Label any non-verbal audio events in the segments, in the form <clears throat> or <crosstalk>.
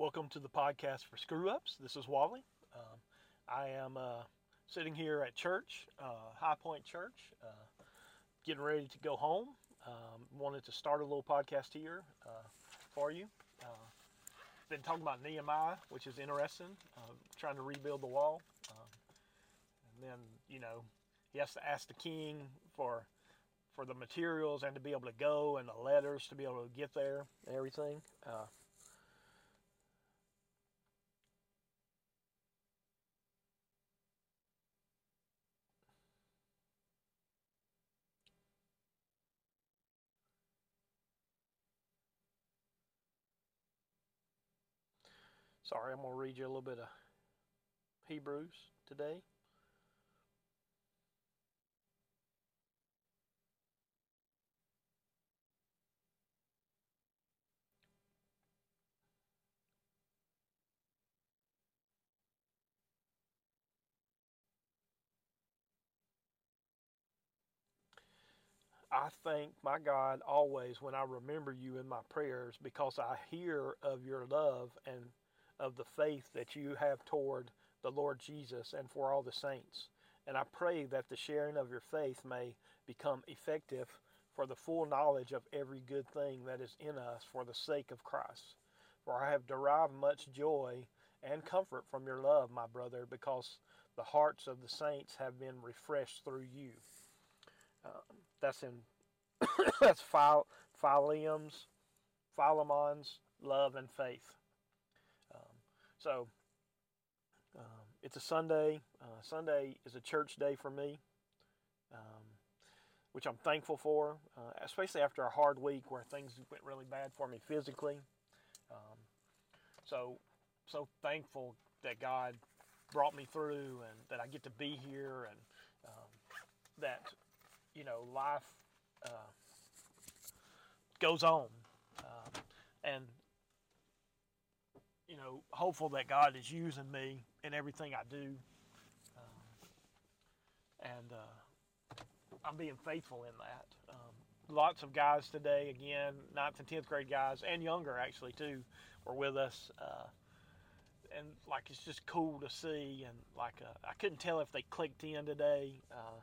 Welcome to the podcast for Screw Ups. This is Wally. Um, I am uh, sitting here at church, uh, High Point Church, uh, getting ready to go home. Um, wanted to start a little podcast here uh, for you. Uh, been talking about Nehemiah, which is interesting, uh, trying to rebuild the wall. Um, and then, you know, he has to ask the king for for the materials and to be able to go and the letters to be able to get there and everything. Uh, Sorry, I'm going to read you a little bit of Hebrews today. I thank my God always when I remember you in my prayers because I hear of your love and of the faith that you have toward the Lord Jesus and for all the saints. And I pray that the sharing of your faith may become effective for the full knowledge of every good thing that is in us for the sake of Christ. For I have derived much joy and comfort from your love, my brother, because the hearts of the saints have been refreshed through you. Uh, that's in <coughs> that's Phil, Philem's, Philemon's love and faith. So um, it's a Sunday. Uh, Sunday is a church day for me, um, which I'm thankful for, uh, especially after a hard week where things went really bad for me physically. Um, so, so thankful that God brought me through and that I get to be here and um, that, you know, life uh, goes on. Uh, and you know, hopeful that God is using me in everything I do. Um, and uh, I'm being faithful in that. Um, lots of guys today, again, ninth and tenth grade guys, and younger actually too, were with us. Uh, and like it's just cool to see, and like uh, I couldn't tell if they clicked in today uh,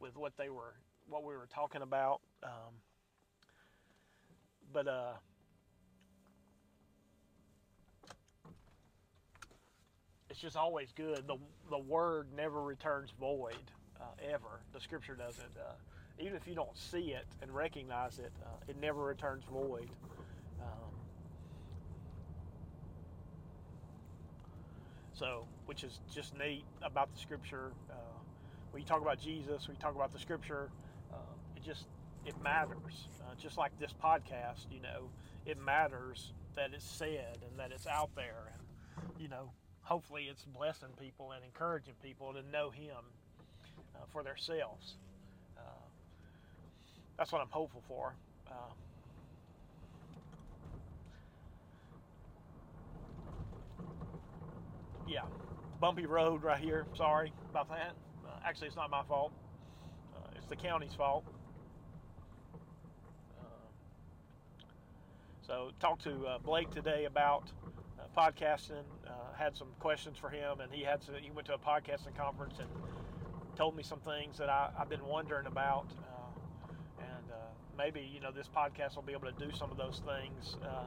with what they were, what we were talking about. Um, but it's just always good. The the word never returns void, uh, ever. The scripture doesn't. Uh, even if you don't see it and recognize it, uh, it never returns void. Um, so, which is just neat about the scripture. Uh, when you talk about Jesus, when you talk about the scripture, uh, it just it matters. Uh, just like this podcast, you know, it matters that it's said and that it's out there, and you know, hopefully it's blessing people and encouraging people to know Him uh, for themselves. Uh, that's what I'm hopeful for. Uh, yeah, bumpy road right here. Sorry about that. Uh, actually, it's not my fault. Uh, it's the county's fault. Uh, so, talked to Blake today about uh, podcasting. Uh, had some questions for him, and he had some, he went to a podcasting conference and told me some things that I, have been wondering about. Uh, and uh, maybe you know this podcast will be able to do some of those things uh,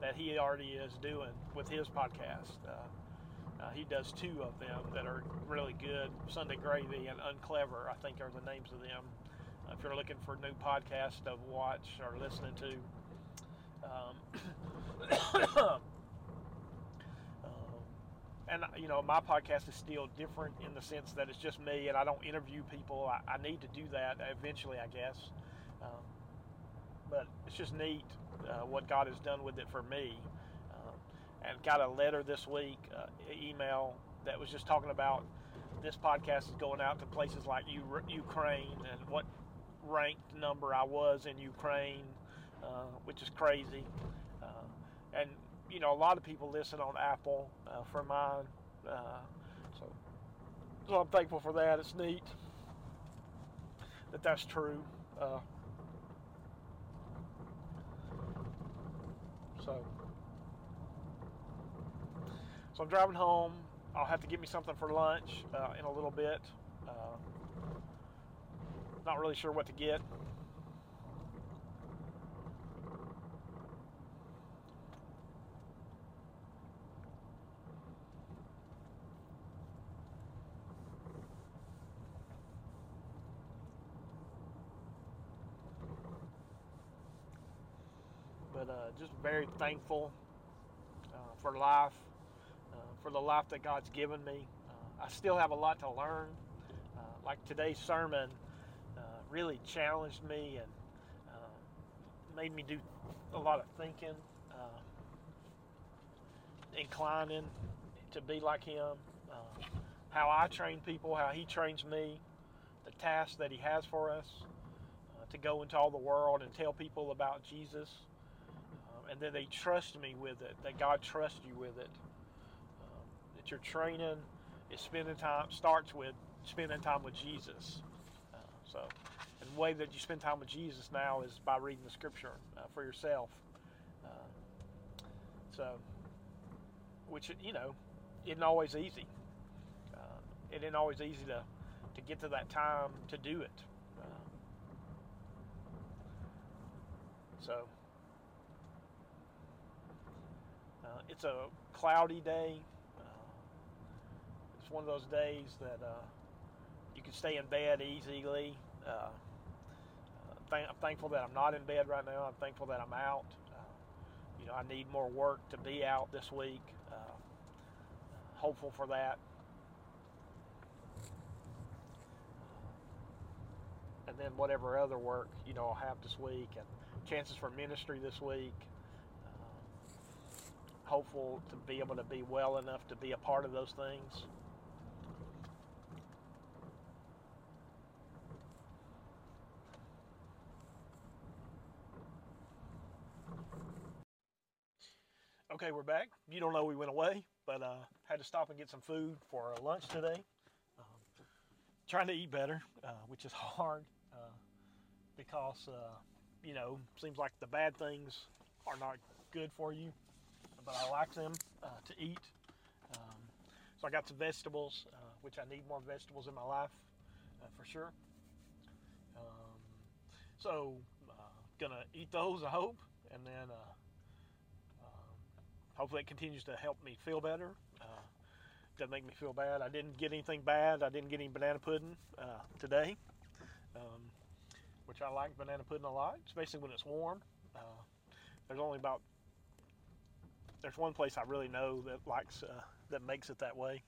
that he already is doing with his podcast. Uh, he does two of them that are really good. Sunday Gravy and Unclever, I think, are the names of them. if you're looking for a new podcast to watch or listening to. Um, and you know my podcast is still different in the sense that it's just me and i don't interview people. I, I need to do that eventually i guess. Um, but it's just neat uh, what god has done with it for me. Um, and got a letter this week uh, email that was just talking about this podcast is going out to places like U- ukraine and what ranked number i was in ukraine uh, which is crazy. Uh, and you know, a lot of people listen on Apple uh, for mine. Uh, so, so I'm thankful for that. It's neat that that's true. Uh, so, So I'm driving home. I'll have to get me something for lunch uh, in a little bit. Uh, not really sure what to get. Uh, just very thankful uh, for life, uh, for the life that God's given me. Uh, I still have a lot to learn. Uh, like today's sermon really challenged me and made me do a lot of thinking, inclining to be like Him. how I train people, how He trains me, the task that He has for us to go into all the world and tell people about Jesus and then they trust me with it. That God trusts you with it. Um, that your training is spending time starts with spending time with Jesus. Uh, so, and the way that you spend time with Jesus now is by reading the Scripture uh, for yourself. Uh, so, which you know, isn't always easy. Uh, it isn't always easy to to get to that time to do it. Uh, it's a cloudy day. Uh, it's one of those days that uh, you can stay in bed easily. Uh, th- I'm thankful that I'm not in bed right now. I'm thankful that I'm out. Uh, you know, I need more work to be out this week. Uh, hopeful for that. And then whatever other work you know I'll have this week, and chances for ministry this week hopeful to be able to be well enough to be a part of those things. Okay, we're back. You don't know we went away, but uh, had to stop and get some food for lunch today. Um, trying to eat better, uh, which is <laughs> hard uh, because uh, you know seems like the bad things are not good for you but I like them uh, to eat. Um, so I got some vegetables, uh, which I need more vegetables in my life uh, for sure. Um, so uh, gonna eat those, I hope, and then uh, um, hopefully it continues to help me feel better. Uh, doesn't make me feel bad. I didn't get anything bad. I didn't get any banana pudding today. Um, which I like banana pudding a lot, especially when it's warm. There's only about there's one place I really know that likes uh, that makes it that way.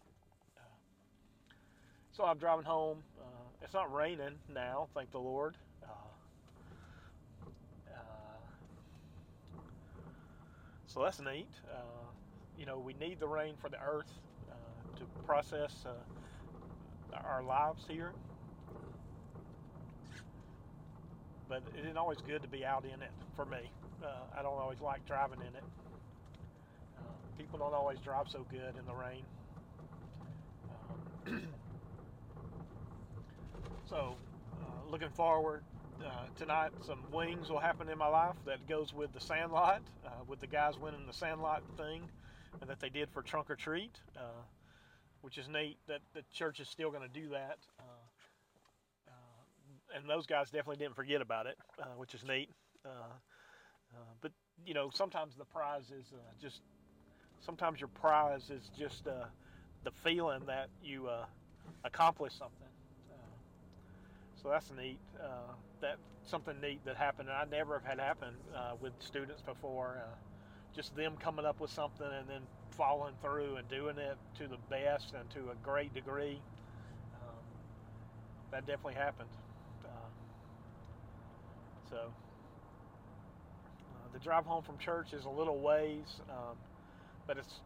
So I'm driving home. Uh, it's not raining now, thank the Lord. Uh, uh, so that's neat. Uh, you know, we need the rain for the earth to process our lives here. But it isn't always good to be out in it for me. I don't always like driving in it people don't always drive so good in the rain. Um, <clears throat> so, uh, looking forward uh, tonight, some wings will happen in my life that goes with the Sandlot, uh, with the guys winning the Sandlot thing that they did for Trunk or Treat, uh, which is neat that the church is still going to do that. Uh, uh, and those guys definitely didn't forget about it, which is neat. but you know, sometimes the prize is just sometimes your prize is just uh, the feeling that you uh, accomplished something. Uh, so that's neat. Uh, that something neat that happened. I never have had happen uh, with students before. Uh, just them coming up with something and then following through and doing it to the best and to a great degree. Um, that definitely happened. so the drive home from church is a little ways. Um, but it's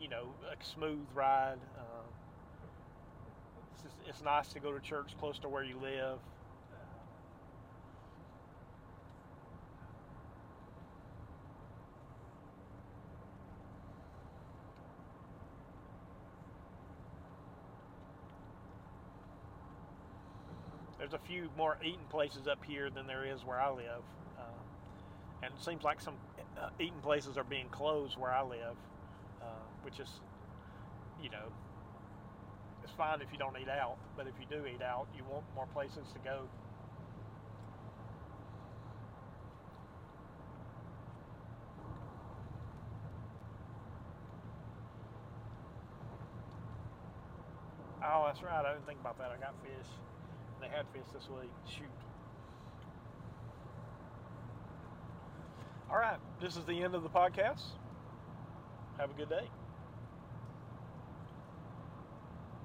you know a smooth ride. Uh, it's, just, it's nice to go to church close to where you live. There's a few more eating places up here than there is where I live, uh, and it seems like some uh, eating places are being closed where I live Um, which is you know, it's fine if you don't eat out, but if you do eat out, you want more places to go. Oh, that's right. I didn't think about that. I got fish. They had fish this week. Shoot. All right. This is the end of the podcast. Have a good day.